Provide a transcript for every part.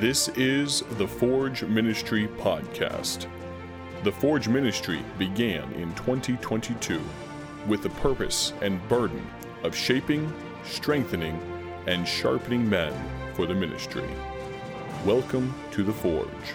This is the Forge Ministry Podcast. The Forge Ministry began in 2022 with the purpose and burden of shaping, strengthening, and sharpening men for the ministry. Welcome to the Forge.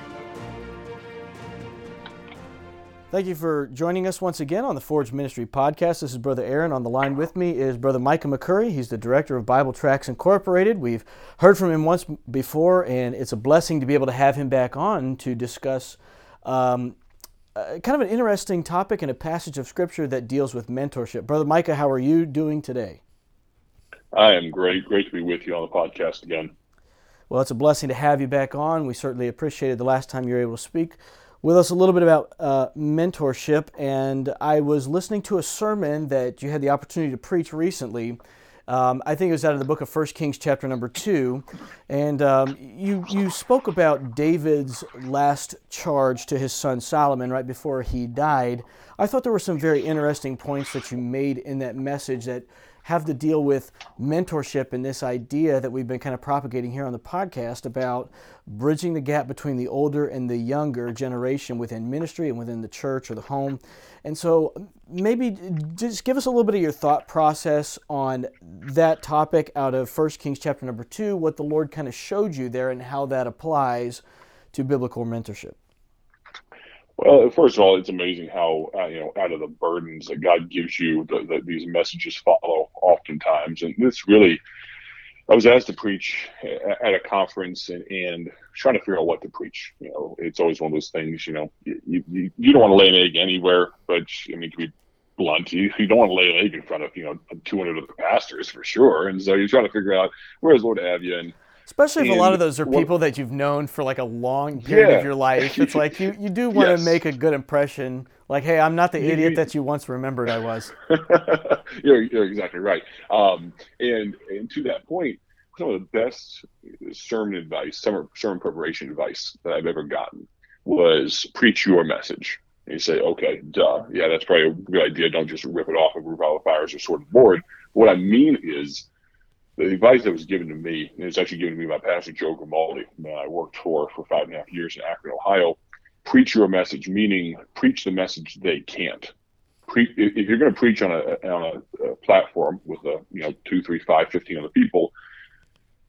Thank you for joining us once again on the Forge Ministry podcast. This is Brother Aaron. On the line with me is Brother Micah McCurry. He's the director of Bible Tracts Incorporated. We've heard from him once before, and it's a blessing to be able to have him back on to discuss um, uh, kind of an interesting topic and a passage of Scripture that deals with mentorship. Brother Micah, how are you doing today? I am great. Great to be with you on the podcast again. Well, it's a blessing to have you back on. We certainly appreciated the last time you were able to speak with us a little bit about uh, mentorship, and I was listening to a sermon that you had the opportunity to preach recently. Um, I think it was out of the book of First Kings, chapter number two, and um, you you spoke about David's last charge to his son Solomon right before he died. I thought there were some very interesting points that you made in that message that have to deal with mentorship and this idea that we've been kind of propagating here on the podcast about bridging the gap between the older and the younger generation within ministry and within the church or the home. And so maybe just give us a little bit of your thought process on that topic out of 1 Kings chapter number 2, what the Lord kind of showed you there and how that applies to biblical mentorship. Well, first of all, it's amazing how uh, you know out of the burdens that God gives you, the, the, these messages follow oftentimes, and this really. I was asked to preach at a conference and, and trying to figure out what to preach. You know, it's always one of those things. You know, you you, you don't want to lay an egg anywhere, but I mean to be blunt, you, you don't want to lay an egg in front of you know 200 other pastors for sure. And so you're trying to figure out where's Lord have you and Especially if and a lot of those are people that you've known for like a long period yeah. of your life. It's like you, you do want yes. to make a good impression. Like, hey, I'm not the idiot that you once remembered I was. you're, you're, exactly right. Um, and and to that point, some of the best sermon advice, sermon, sermon preparation advice that I've ever gotten was preach your message. And you say, okay, duh, yeah, that's probably a good idea. Don't just rip it off of Revival Fires or Sword and Board. What I mean is the advice that was given to me, and it was actually given to me by Pastor Joe Grimaldi, man I worked for for five and a half years in Akron, Ohio. Preach your message, meaning preach the message they can't. Pre- if you're going to preach on a on a, a, platform with a you know two, three, five, fifteen other people,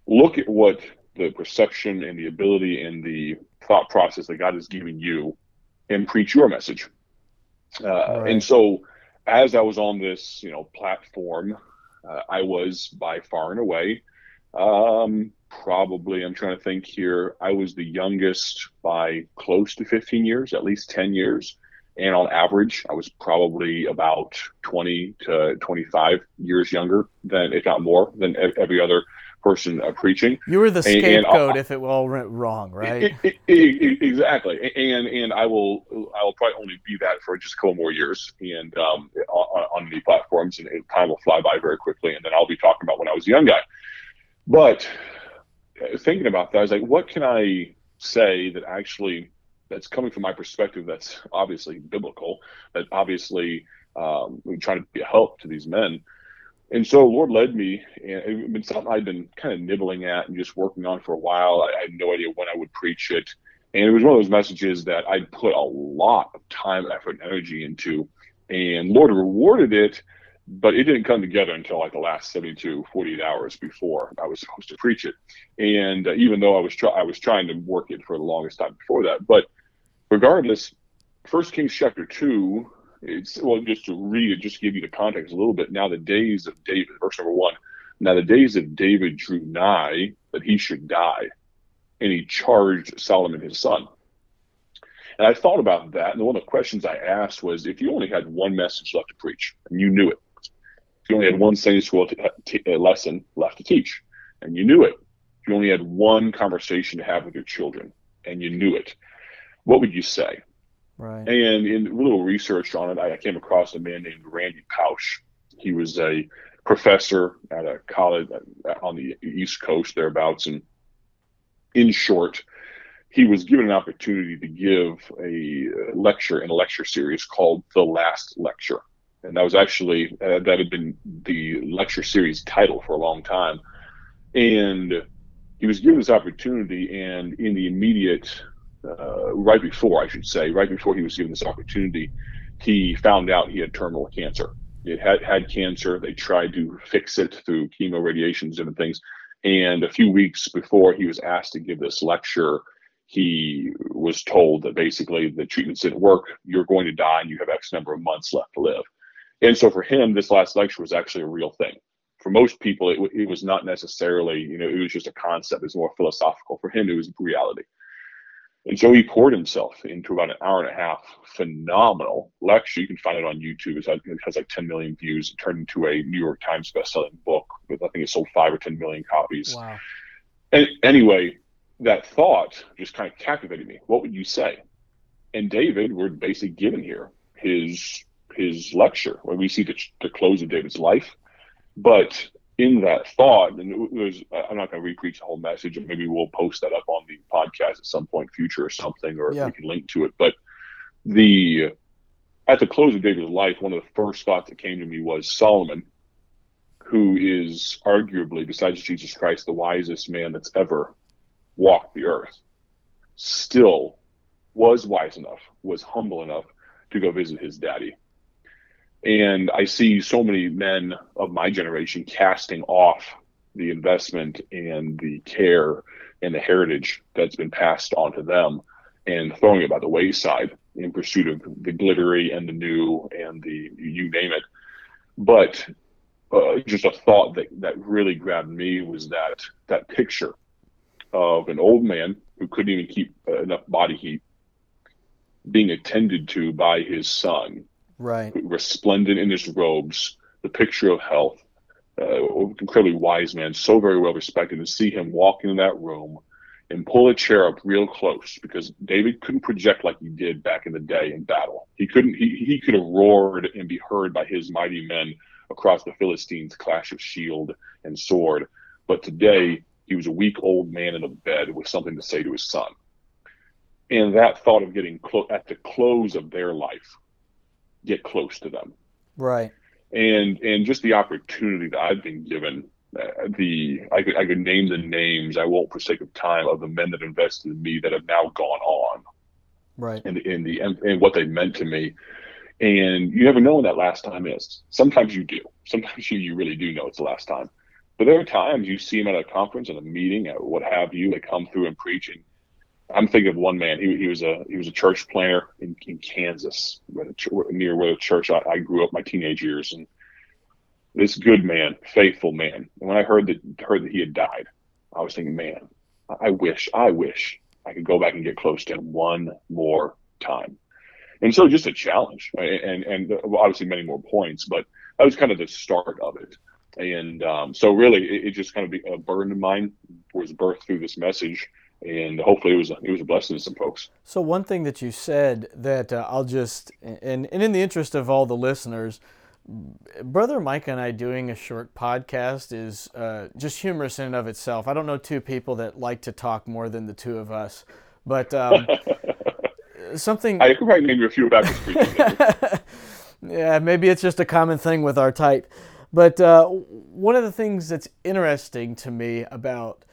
look at what the perception and the ability and the thought process that God has given you, and preach your message. Uh, right. And so, as I was on this you know platform uh, I was by far and away, um, probably, I'm trying to think here, I was the youngest by close to 15 years, at least 10 years. And on average, I was probably about 20 to 25 years younger than, if not more, than every other person uh, preaching. You were the scapegoat and, if it all went wrong, right? It, it, it, exactly. And and I will I will probably only be that for just a couple more years, and um, on, on the platforms, and time will fly by very quickly, and then I'll be talking about when I was a young guy. But uh, thinking about that, I was like, what can I say that actually that's coming from my perspective that's obviously biblical, that obviously um, we try to be a help to these men and so Lord led me, and it's been something I'd been kind of nibbling at and just working on for a while. I, had no idea when I would preach it, and it was one of those messages that I'd put a lot of time, effort, and energy into, and Lord rewarded it, but it didn't come together until like the last 72, 48 hours before I was supposed to preach it. And uh, even though I was try- I was trying to work it for the longest time before that, but regardless, First Kings chapter two it's well just to read just give you the context a little bit. Now the days of David, verse number one. Now the days of David drew nigh that he should die, and he charged Solomon his son. And I thought about that, and one of the questions I asked was, if you only had one message left to preach, and you knew it, if you only had one Sunday school t- t- uh, lesson left to teach, and you knew it, if you only had one conversation to have with your children, and you knew it, what would you say? Right. And in a little research on it, I came across a man named Randy Pausch. He was a professor at a college on the East Coast thereabouts, and in short, he was given an opportunity to give a lecture in a lecture series called The Last Lecture. And that was actually, uh, that had been the lecture series title for a long time. And he was given this opportunity, and in the immediate, uh, right before, I should say, right before he was given this opportunity, he found out he had terminal cancer. He had had cancer. They tried to fix it through chemo, radiations, different things. And a few weeks before he was asked to give this lecture, he was told that basically the treatments didn't work. You're going to die, and you have X number of months left to live. And so for him, this last lecture was actually a real thing. For most people, it, it was not necessarily, you know, it was just a concept. It was more philosophical. For him, it was reality. And so he poured himself into about an hour and a half phenomenal lecture. You can find it on YouTube. It has like 10 million views. It turned into a New York Times bestselling book. With, I think it sold five or 10 million copies. Wow. And anyway, that thought just kind of captivated me. What would you say? And David, we're basically given here his his lecture where we see the, the close of David's life. But in that thought, and it was, I'm not going to repreach the whole message, and maybe we'll post that up on the podcast at some point future or something, or yeah. we can link to it. But the at the close of David's life, one of the first thoughts that came to me was Solomon, who is arguably, besides Jesus Christ, the wisest man that's ever walked the earth, still was wise enough, was humble enough to go visit his daddy and I see so many men of my generation casting off the investment and the care and the heritage that's been passed on to them and throwing it by the wayside in pursuit of the glittery and the new and the you name it. But uh, just a thought that, that really grabbed me was that that picture of an old man who couldn't even keep enough body heat being attended to by his son right resplendent in his robes the picture of health uh, incredibly wise man so very well respected to see him walk into that room and pull a chair up real close because David couldn't project like he did back in the day in battle. He couldn't he, he could have roared and be heard by his mighty men across the Philistines' clash of shield and sword. But today he was a weak old man in a bed with something to say to his son. And that thought of getting clo- at the close of their life, get close to them. Right. And and just the opportunity that I've been given, uh, the I could I could name the names. I won't for sake of time of the men that invested in me that have now gone on. Right. And in the and, and what they meant to me. And you never know when that last time is. Sometimes you do. Sometimes you, you really do know it's the last time. But there are times you see them at a conference, at a meeting, at what have you. They come through and preach, and I'm thinking of one man. He, he was a he was a church planter in, in Kansas, near where the church I, I, grew up my teenage years. And this good man, faithful man. And when I heard that heard that he had died, I was thinking, man, I wish, I wish I could go back and get close to him one more time. And so, just a challenge, and and obviously many more points, but that was kind of the start of it. And um, so, really, it, it just kind of a burden of mine was birthed through this message and hopefully it was a, it was a blessing to some folks. So one thing that you said that uh, I'll just and and in the interest of all the listeners, brother Mike and I doing a short podcast is uh, just humorous in and of itself. I don't know two people that like to talk more than the two of us, but um, something I could probably name you a few Baptist preachers. yeah, maybe it's just a common thing with our type. But uh, one of the things that's interesting to me about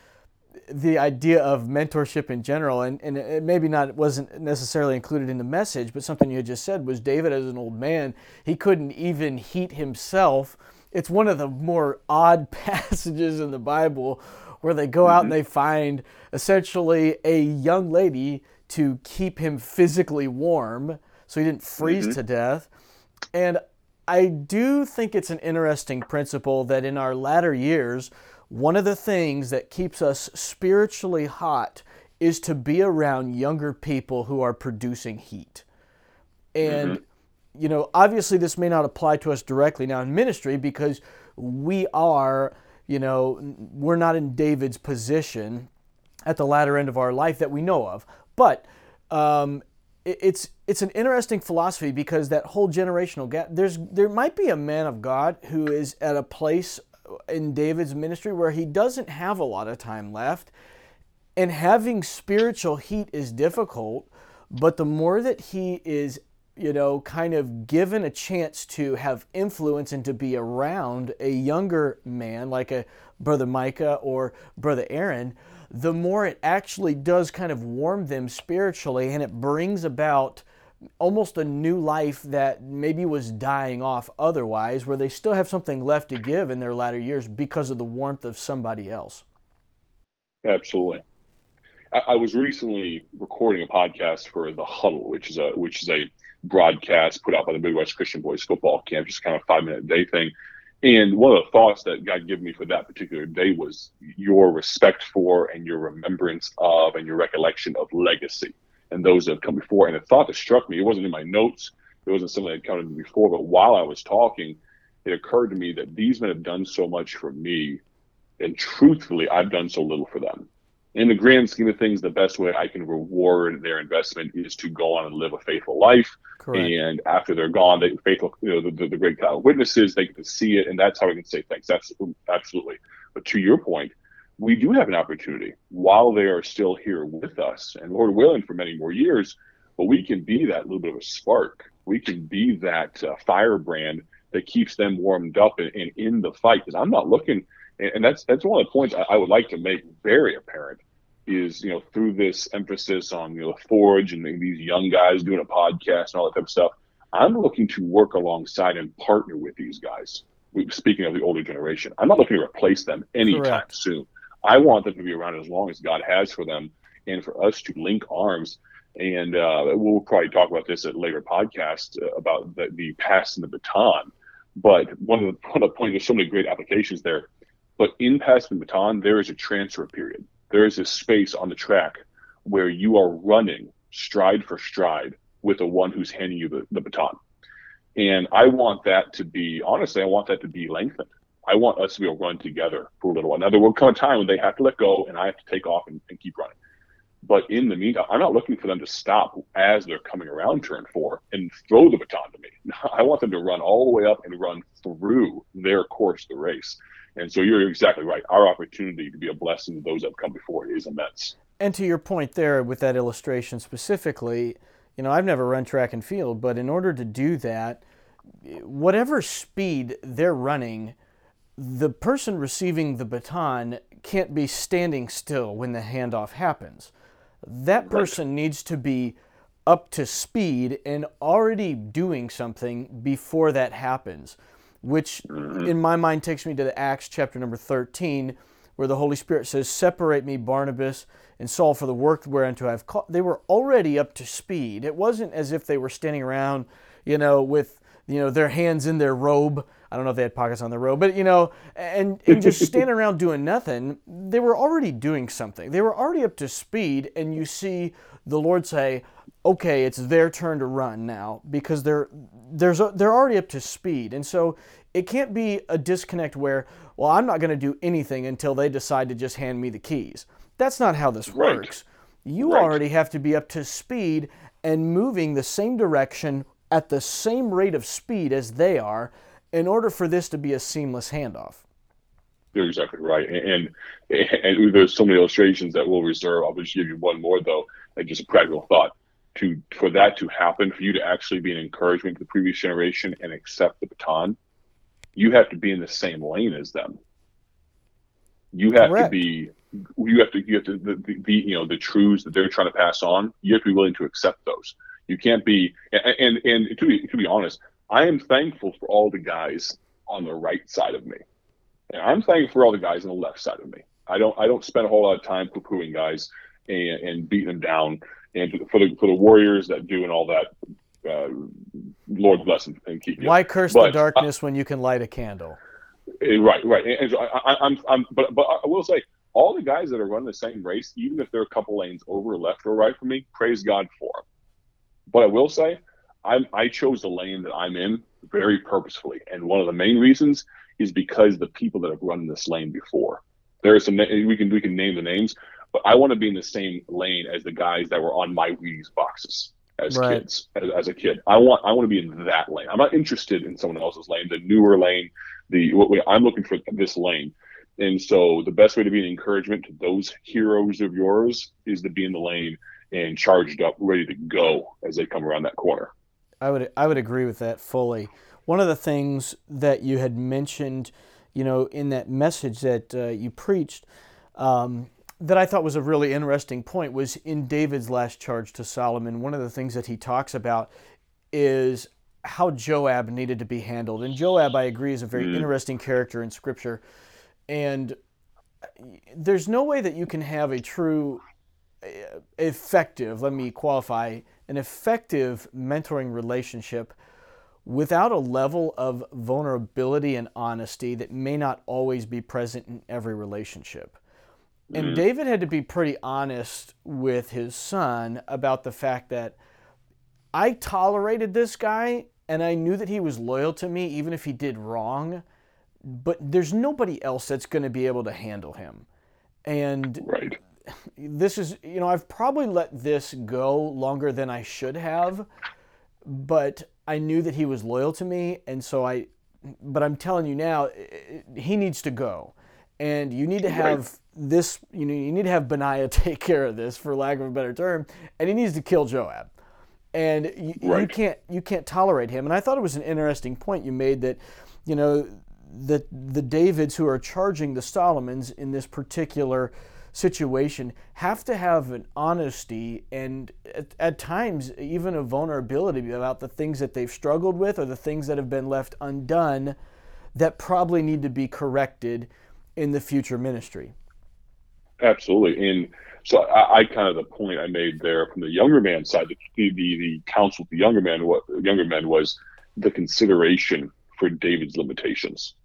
the idea of mentorship in general, and, and it maybe not wasn't necessarily included in the message, but something you had just said was David as an old man, he couldn't even heat himself. It's one of the more odd passages in the Bible where they go mm-hmm. out and mm-hmm. they find essentially a young lady to keep him physically warm so he didn't freeze mm-hmm. to death. And I do think it's an interesting principle that in our latter years, one of the things that keeps us spiritually hot is to be around younger people who are producing heat. And, mm-hmm. you know, obviously this may not apply to us directly now in ministry because we are, you know, we're not in David's position at the latter end of our life that we know of. But um, it's it's an interesting philosophy because that whole generational gap. There's there might be a man of God who is at a place in David's ministry where he doesn't have a lot of time left. And having spiritual heat is difficult, but the more that he is, you know, kind of given a chance to have influence and to be around a younger man like a brother Micah or brother Aaron, the more it actually does kind of warm them spiritually and it brings about almost a new life that maybe was dying off otherwise, where they still have something left to give in their latter years because of the warmth of somebody else. Absolutely. I, was recently recording a podcast for the Huddle, which is a which is a broadcast put out by the Midwest Christian Boys Football Camp, just kind of five minute day thing. And one of the thoughts that God gave me for that particular day was your respect for and your remembrance of and your recollection of legacy and those that have come before. And a thought that struck me, it wasn't in my notes, it wasn't something that had come to me before, but while I was talking, it occurred to me that these men have done so much for me, and truthfully, I've done so little for them. In the grand scheme of things, the best way I can reward their investment is to go on and live a faithful life. Correct. And after they're gone, they faithful, you know, the, the, the great cloud witnesses, they get to see it, and that's how we can say thanks. That's absolutely. But to your point, we do have an opportunity while they are still here with us, and Lord willing, for many more years. But we can be that little bit of a spark. We can be that uh, firebrand that keeps them warmed up and, and in the fight. Because I'm not looking, and, and, that's that's one of the points I, I, would like to make very apparent. Is you know through this emphasis on you know Forge and these young guys doing a podcast and all that type of stuff. I'm looking to work alongside and partner with these guys. Speaking of the older generation, I'm not looking to replace them anytime Correct. soon. I want them to be around as long as God has for them, and for us to link arms. And uh, we'll probably talk about this at later podcast uh, about the, the passing the baton. But one of the one of the points, there's so many great applications there. But in passing the baton, there is a transfer period. There is a space on the track where you are running stride for stride with the one who's handing you the, the baton. And I want that to be honestly, I want that to be lengthened. I want us to be able to run together for a little while. Now there will come a time when they have to let go and I have to take off and, and keep running. But in the meantime, I'm not looking for them to stop as they're coming around turn four and throw the baton to me. I want them to run all the way up and run through their course, the race. And so you're exactly right. Our opportunity to be a blessing to those that have come before is immense. And to your point there with that illustration specifically, you know, I've never run track and field, but in order to do that, whatever speed they're running, the person receiving the baton can't be standing still when the handoff happens. That person right. needs to be up to speed and already doing something before that happens, which mm-hmm. in my mind takes me to the Acts chapter number 13, where the Holy Spirit says, Separate me, Barnabas and Saul, for the work whereunto I've called. They were already up to speed. It wasn't as if they were standing around, you know, with you know their hands in their robe I don't know if they had pockets on the robe, but you know, and, and just standing around doing nothing, they were already doing something. They were already up to speed, and you see the Lord say, "Okay, it's their turn to run now," because they're there's a, they're already up to speed, and so it can't be a disconnect where, well, I'm not going to do anything until they decide to just hand me the keys. That's not how this right. works. You right. already have to be up to speed and moving the same direction at the same rate of speed as they are in order for this to be a seamless handoff. You're exactly right, and, and and there's so many illustrations that we'll reserve. I'll just give you one more though, and just a practical thought. To for that to happen, for you to actually be an encouragement to the previous generation and accept the baton, you have to be in the same lane as them. You have Correct. to be you have to you have to the, the, you know the truths that they're trying to pass on. You have to be willing to accept those. You can't be and and, and to be to be honest, I am thankful for all the guys on the right side of me. And I'm thankful for all the guys on the left side of me. I don't I don't spend a whole lot of time poo-pooing guys and, and beating them down. And for the for the warriors that do and all that, uh, Lord bless them and keep you. Why curse but, the darkness when you can light a candle? Uh, right, right. And, and so I, I'm I'm but but I will say all the guys that are running the same race, even if they're a couple lanes over left or right for me, praise God for them. But I will say I, I chose the lane that I'm in very purposefully, and one of the main reasons is because the people that have run this lane before. There are some we can we can name the names, but I want to be in the same lane as the guys that were on my Wheaties boxes as right. kids. As, as, a kid, I want I want to be in that lane. I'm not interested in someone else's lane, the newer lane. The I'm looking for this lane. And so the best way to be an encouragement to those heroes of yours is to be in the lane and charged up, ready to go as they come around that corner. I would I would agree with that fully. One of the things that you had mentioned, you know, in that message that uh, you preached, um, that I thought was a really interesting point was in David's last charge to Solomon. One of the things that he talks about is how Joab needed to be handled. And Joab, I agree, is a very mm. interesting character in Scripture. And there's no way that you can have a true, uh, effective, let me qualify, an effective mentoring relationship without a level of vulnerability and honesty that may not always be present in every relationship. And mm-hmm. David had to be pretty honest with his son about the fact that I tolerated this guy and I knew that he was loyal to me even if he did wrong, but there's nobody else that's going to be able to handle him. And right. This is, you know, I've probably let this go longer than I should have, but I knew that he was loyal to me and so I but I'm telling you now he needs to go. And you need to have this, you know, you need to have Benaiah take care of this for lack of a better term, and he needs to kill Joab and you, right. you, can't you can't tolerate him. And I thought it was an interesting point you made that, you know, that the Davids who are charging the Solomons in this particular situation have to have an honesty and at, at, times even a vulnerability about the things that they've struggled with or the things that have been left undone that probably need to be corrected in the future ministry. Absolutely. And so I, I, kind of the point I made there from the younger man side, the the, the counsel to the younger man, what younger men was the consideration for David's limitations.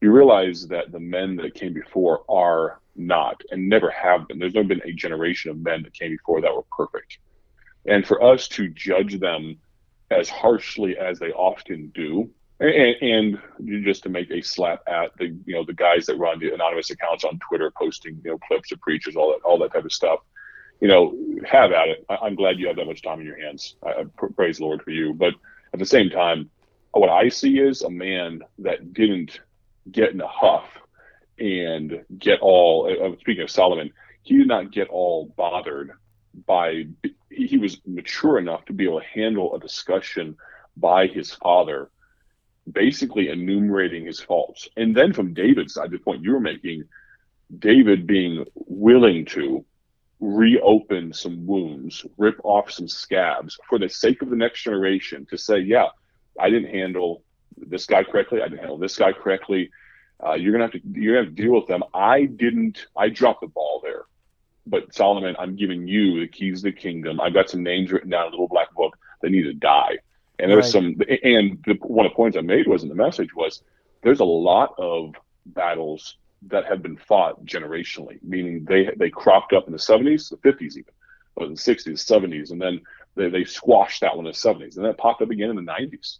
You realize that the men that came before are not and never have been. There's never been a generation of men that came before that were perfect. And for us to judge them as harshly as they often do, and, and, just to make a slap at the you know the guys that run the anonymous accounts on Twitter posting you know clips of preachers all that all that type of stuff you know have at it I, am glad you have that much time in your hands I, I praise the Lord for you but at the same time what I see is a man that didn't get in a huff and get all uh, speaking of Solomon he did not get all bothered by he was mature enough to be able to handle a discussion by his father basically enumerating his faults. And then from David's side, the point you were making, David being willing to reopen some wounds, rip off some scabs for the sake of the next generation to say, yeah, I didn't handle this guy correctly. I didn't handle this guy correctly. Uh, you're gonna have to you're gonna have to deal with them. I didn't. I dropped the ball there. But Solomon, I'm giving you the keys to the kingdom. I've got some names written down in a little black book that need to die. And there's right. some, and the, one of the points I made was in the message was there's a lot of battles that have been fought generationally, meaning they they cropped up in the 70s, the 50s even, or the 60s, 70s, and then they, they squashed that one in the 70s, and then it popped up again in the 90s,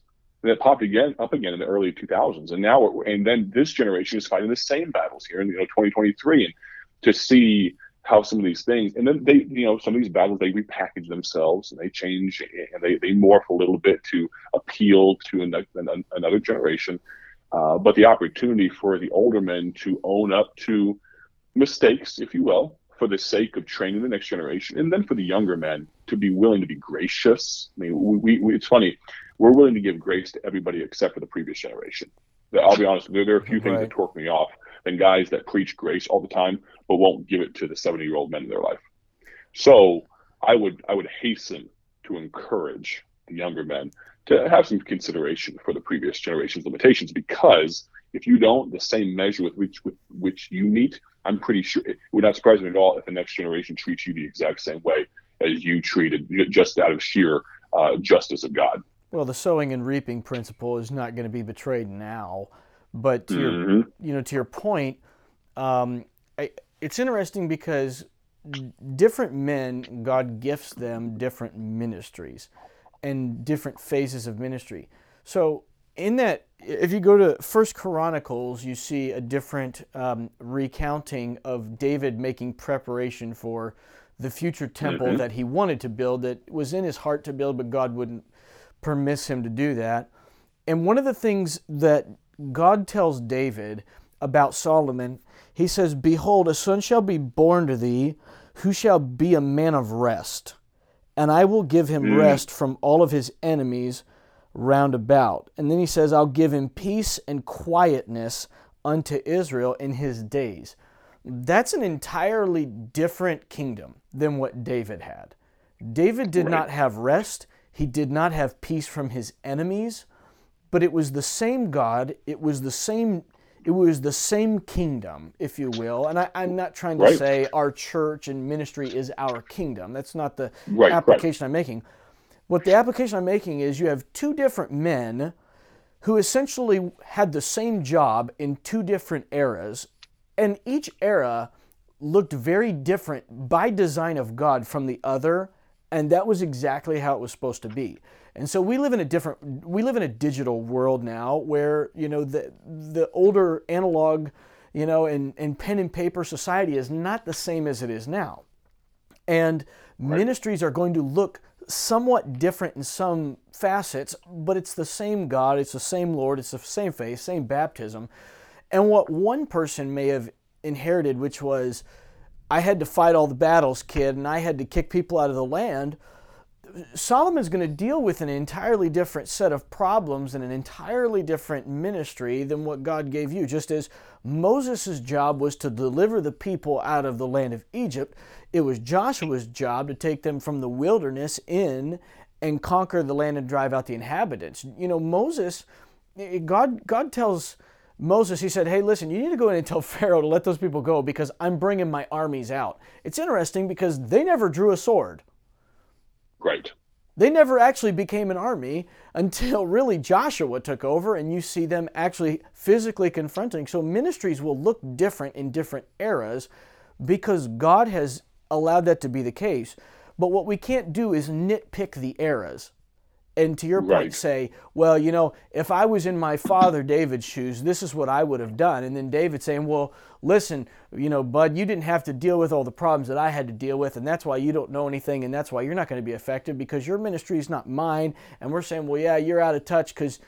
it popped again up again in the early 2000s, and now and then this generation is fighting the same battles here in you know 2023, and to see how some of these things, and then they, you know, some of these battles they repackage themselves and they change and they, they morph a little bit to appeal to another, another generation. Uh, but the opportunity for the older men to own up to mistakes, if you will, for the sake of training the next generation, and then for the younger men to be willing to be gracious. I mean, we, we it's funny, we're willing to give grace to everybody except for the previous generation. I'll be honest, there, there are a few things that torque me off than guys that preach grace all the time but won't give it to the 70 year old men in their life. So I would I would hasten to encourage the younger men to have some consideration for the previous generation's limitations because if you don't, the same measure with which with which you meet, I'm pretty sure it would not surprise me at all if the next generation treats you the exact same way as you treated just out of sheer uh, justice of God. Well, the sowing and reaping principle is not going to be betrayed now. But to mm-hmm. your, you know, to your point, um, I, it's interesting because different men, God gifts them different ministries and different phases of ministry. So in that, if you go to First Chronicles, you see a different um, recounting of David making preparation for the future temple mm-hmm. that he wanted to build that was in his heart to build, but God wouldn't permit him to do that. And one of the things that God tells David about Solomon, he says, Behold, a son shall be born to thee, who shall be a man of rest, and I will give him mm. rest from all of his enemies round about. And then he says, I'll give him peace and quietness unto Israel in his days. That's an entirely different kingdom than what David had. David did right. not have rest, he did not have peace from his enemies, but it was the same God, it was the same it was the same kingdom, if you will. And I, am not trying to right. say our church and ministry is our kingdom. That's not the right, application I'm making. What the application I'm making is you have two different men who essentially had the same job in two different eras, and each era looked very different by design of God from the other, and that was exactly how it was supposed to be. And so we live in a different we live in a digital world now where, you know, the the older analog, you know, and, and pen and paper society is not the same as it is now. And right. ministries are going to look somewhat different in some facets, but it's the same God, it's the same Lord, it's the same faith, same baptism. And what one person may have inherited, which was, I had to fight all the battles, kid, and I had to kick people out of the land. Solomon's going to deal with an entirely different set of problems and an entirely different ministry than what God gave you. Just as Moses' job was to deliver the people out of the land of Egypt, it was Joshua's job to take them from the wilderness in and conquer the land and drive out the inhabitants. You know, Moses, God, God tells Moses, he said, Hey, listen, you need to go in and tell Pharaoh to let those people go because I'm bringing my armies out. It's interesting because they never drew a sword. Right. They never actually became an army until really Joshua took over and you see them actually physically confronting. So ministries will look different in different eras because God has allowed that to be the case. But what we can't do is nitpick the eras. And to your point, right. say, well, you know, if I was in my father David's shoes, this is what I would have done. And then David saying, well, listen, you know, bud, you didn't have to deal with all the problems that I had to deal with, and that's why you don't know anything, and that's why you're not going to be effective because your ministry is not mine. And we're saying, well, yeah, you're out of touch because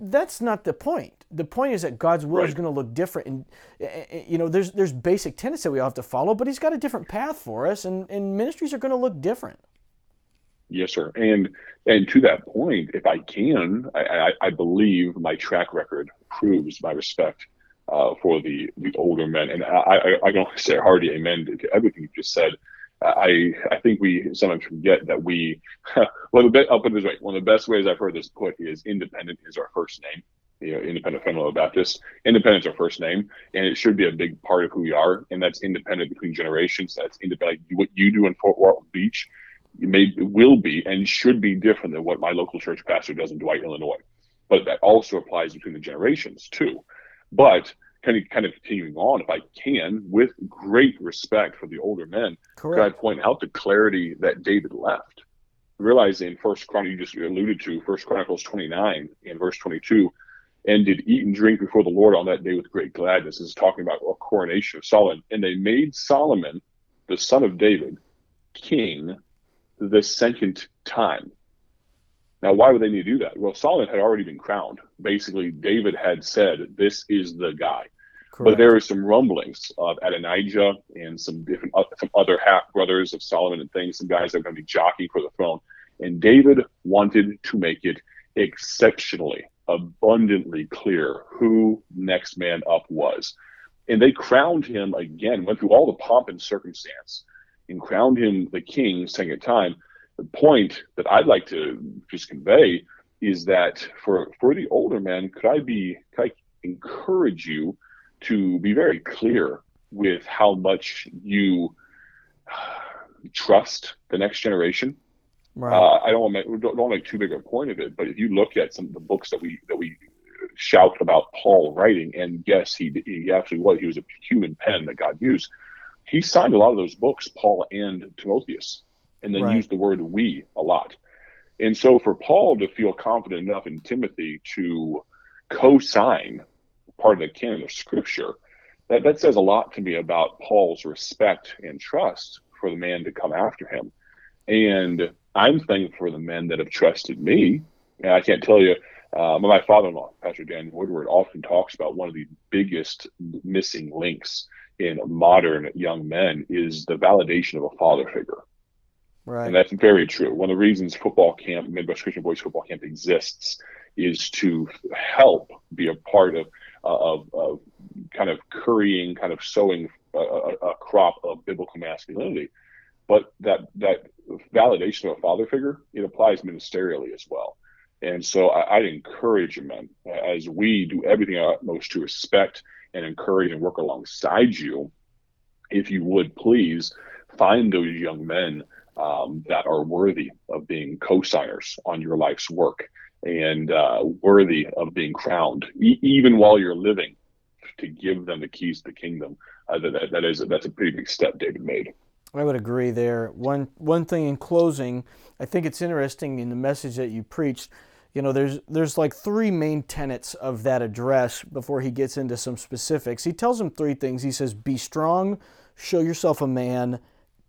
that's not the point. The point is that God's will right. is going to look different, and eh, eh, eh, you know, there's there's basic tenets that we all have to follow, but He's got a different path for us, and, and ministries are going to look different. Yes, sir. And and to that point, if I can, I, I, I believe my track record proves my respect uh, for the the older men, and I I, I can only say hearty amen to everything you just said. I I think we sometimes forget that we well the I'll put it this way one of the best ways I've heard this put is independent is our first name you know independent fundamental Baptist independent is our first name and it should be a big part of who we are and that's independent between generations that's independent what you do in Fort Walton Beach may will be and should be different than what my local church pastor does in Dwight Illinois but that also applies between the generations too but kind of kind of continuing on, if I can, with great respect for the older men, Correct. I point out the clarity that David left? Realizing First Chronicles, you just alluded to, First Chronicles 29 and verse 22, and did eat and drink before the Lord on that day with great gladness. This is talking about a coronation of Solomon. And they made Solomon, the son of David, king the second time. Now, why would they need to do that? Well, Solomon had already been crowned. Basically, David had said, This is the guy. Correct. But there were some rumblings of Adonijah and some different uh, some other half brothers of Solomon and things, some guys that are going to be jockeying for the throne. And David wanted to make it exceptionally, abundantly clear who next man up was. And they crowned him again, went through all the pomp and circumstance, and crowned him the king second time the point that I'd like to just convey is that for for the older men, could I be could I encourage you to be very clear with how much you trust the next generation. Right. Uh, I don't want to make, don't, don't make too big a point of it, but if you look at some of the books that we that we shout about Paul writing, and yes, he he actually was he was a human pen that God used. He signed a lot of those books, Paul and Timotheus and then right. use the word we a lot. And so for Paul to feel confident enough in Timothy to co-sign part of the canon of scripture, that, that says a lot to me about Paul's respect and trust for the man to come after him. And I'm thankful for the men that have trusted me. And I can't tell you, uh, my father-in-law, Pastor Dan Woodward, often talks about one of the biggest missing links in modern young men is the validation of a father figure. Right. And that's very true. One of the reasons football camp, Midwest Christian Boys Football Camp exists is to help be a part of, of, of kind of currying, kind of sowing a, a crop of biblical masculinity. But that that validation of a father figure it applies ministerially as well. And so I, I'd encourage men as we do everything our utmost to respect and encourage and work alongside you. If you would please find those young men um, that are worthy of being co-signers on your life's work and uh, worthy of being crowned, e- even while you're living, to give them the keys to the kingdom. Uh, that, that is that's a pretty big step David made. I would agree there. One one thing in closing, I think it's interesting in the message that you preached. You know, there's there's like three main tenets of that address before he gets into some specifics. He tells them three things. He says, "Be strong, show yourself a man,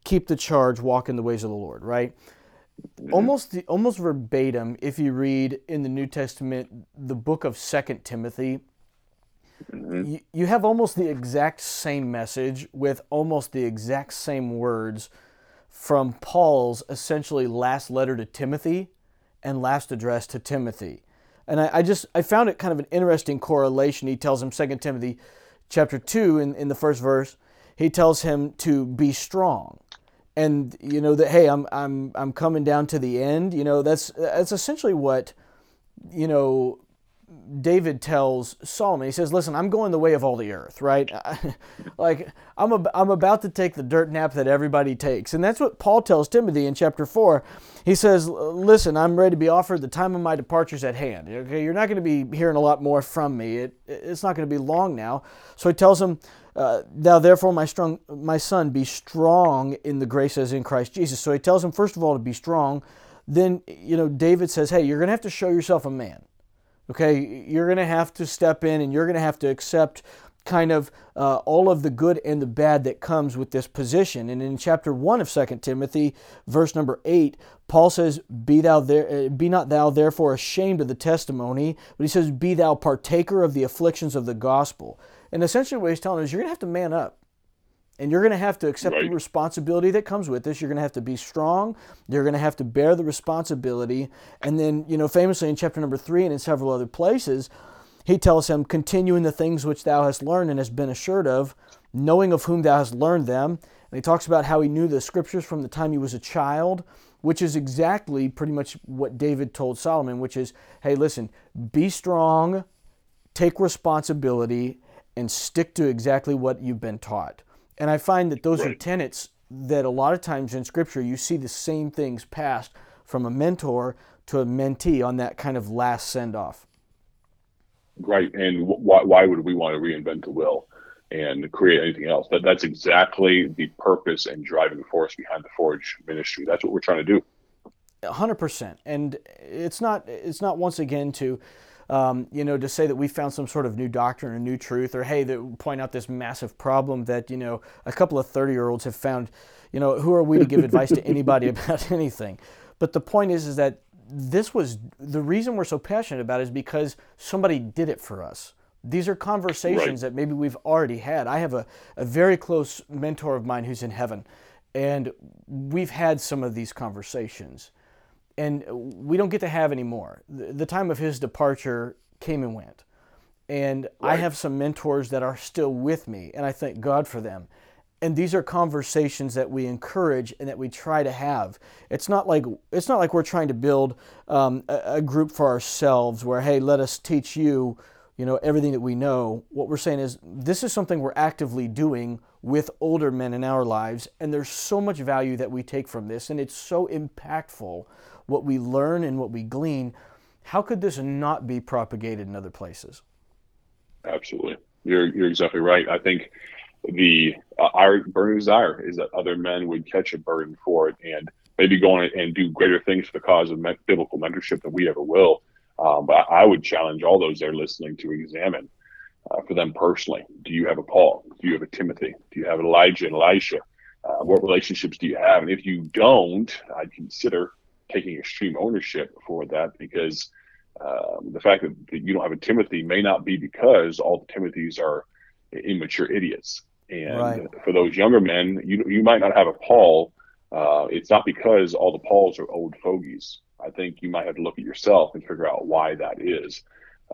keep the charge, walk in the ways of the Lord." Right? Mm-hmm. Almost almost verbatim, if you read in the New Testament the book of Second Timothy, Mm-hmm. You, you have almost the exact same message with almost the exact same words from Paul's essentially last letter to Timothy and last address to Timothy. And I, I, just I found it kind of an interesting correlation. He tells him 2 Timothy chapter 2 in, in the first verse, he tells him to be strong. And you know that hey, I'm I'm I'm coming down to the end. You know, that's that's essentially what you know David tells Solomon, he says, Listen, I'm going the way of all the earth, right? like, I'm, a, I'm about to take the dirt nap that everybody takes. And that's what Paul tells Timothy in chapter 4. He says, Listen, I'm ready to be offered. The time of my departure is at hand. Okay, you're not going to be hearing a lot more from me. It, it's not going to be long now. So he tells him, uh, Thou therefore, my, strong, my son, be strong in the grace as in Christ Jesus. So he tells him, first of all, to be strong. Then, you know, David says, Hey, you're going to have to show yourself a man. Okay, you're going to have to step in and you're going to have to accept kind of uh, all of the good and the bad that comes with this position. And in chapter 1 of 2 Timothy, verse number 8, Paul says, Be thou there uh, be not thou therefore ashamed of the testimony, but he says, Be thou partaker of the afflictions of the gospel. And essentially what he's telling us, you're going to have to man up. And you're going to have to accept right. the responsibility that comes with this. You're going to have to be strong. You're going to have to bear the responsibility. And then, you know, famously in chapter number three and in several other places, he tells him, Continue in the things which thou hast learned and hast been assured of, knowing of whom thou hast learned them. And he talks about how he knew the scriptures from the time he was a child, which is exactly pretty much what David told Solomon, which is, Hey, listen, be strong, take responsibility, and stick to exactly what you've been taught. And I find that those right. are tenets that a lot of times in Scripture you see the same things passed from a mentor to a mentee on that kind of last send off. Right. And why, why would we want to reinvent the wheel and create anything else? That, that's exactly the purpose and driving force behind the Forge ministry. That's what we're trying to do. 100%. And it's not, it's not once again to, um, you know, to say that we found some sort of new doctrine or new truth, or hey, that point out this massive problem that you know a couple of thirty-year-olds have found. You know, who are we to give advice to anybody about anything? But the point is, is that this was the reason we're so passionate about it is because somebody did it for us. These are conversations right. that maybe we've already had. I have a, a very close mentor of mine who's in heaven, and we've had some of these conversations and we don't get to have any more. The, time of his departure came and went. And right. I have some mentors that are still with me, and I thank God for them. And these are conversations that we encourage and that we try to have. It's not like it's not like we're trying to build um, a, a group for ourselves where, hey, let us teach you, you know, everything that we know. What we're saying is this is something we're actively doing with older men in our lives, and there's so much value that we take from this, and it's so impactful what we learn and what we glean, how could this not be propagated in other places? Absolutely. You're, you're exactly right. I think the uh, our burning desire is that other men would catch a burden for it and maybe go on and do greater things for the cause of biblical mentorship than we ever will. Um, but I would challenge all those there listening to examine uh, for them personally. Do you have a Paul? Do you have a Timothy? Do you have Elijah and Elisha? Uh, what relationships do you have? And if you don't, I'd consider taking extreme ownership for that because um, the fact that, that, you don't have a Timothy may not be because all the Timothys are immature idiots. And right. for those younger men, you you might not have a Paul. Uh, it's not because all the Pauls are old fogies. I think you might have to look at yourself and figure out why that is.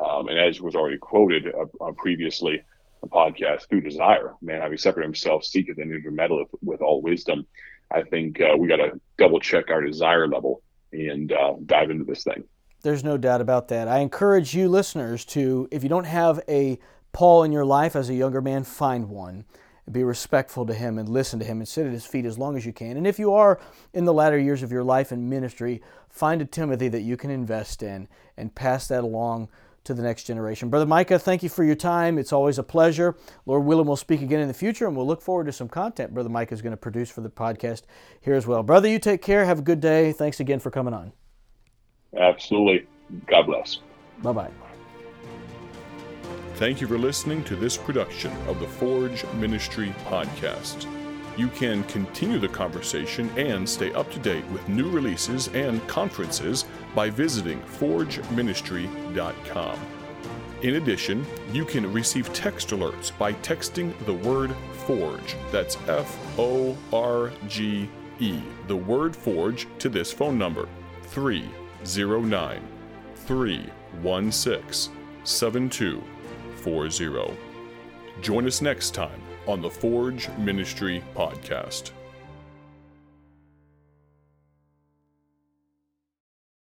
Um, and as was already quoted uh, previously, the podcast through desire. Man, having separated himself, seeketh and intermeddleth with all wisdom. I think uh, we got to double check our desire level and uh, dive into this thing. There's no doubt about that. I encourage you listeners to, if you don't have a Paul in your life as a younger man, find one. Be respectful to him and listen to him and sit at his feet as long as you can. And if you are in the latter years of your life and ministry, find a Timothy that you can invest in and pass that along to the next generation. Brother Micah, thank you for your time. It's always a pleasure. Lord willing, we'll speak again in the future, and we'll look forward to some content Brother Micah is going to produce for the podcast here as well. Brother, you take care. Have a good day. Thanks again for coming on. Absolutely. God bless. Bye bye. Thank you for listening to this production of the Forge Ministry Podcast. You can continue the conversation and stay up to date with new releases and conferences by visiting forgeministry.com. In addition, you can receive text alerts by texting the word FORGE, that's F O R G E, the word FORGE, to this phone number 309 316 7240. Join us next time on the Forge Ministry Podcast.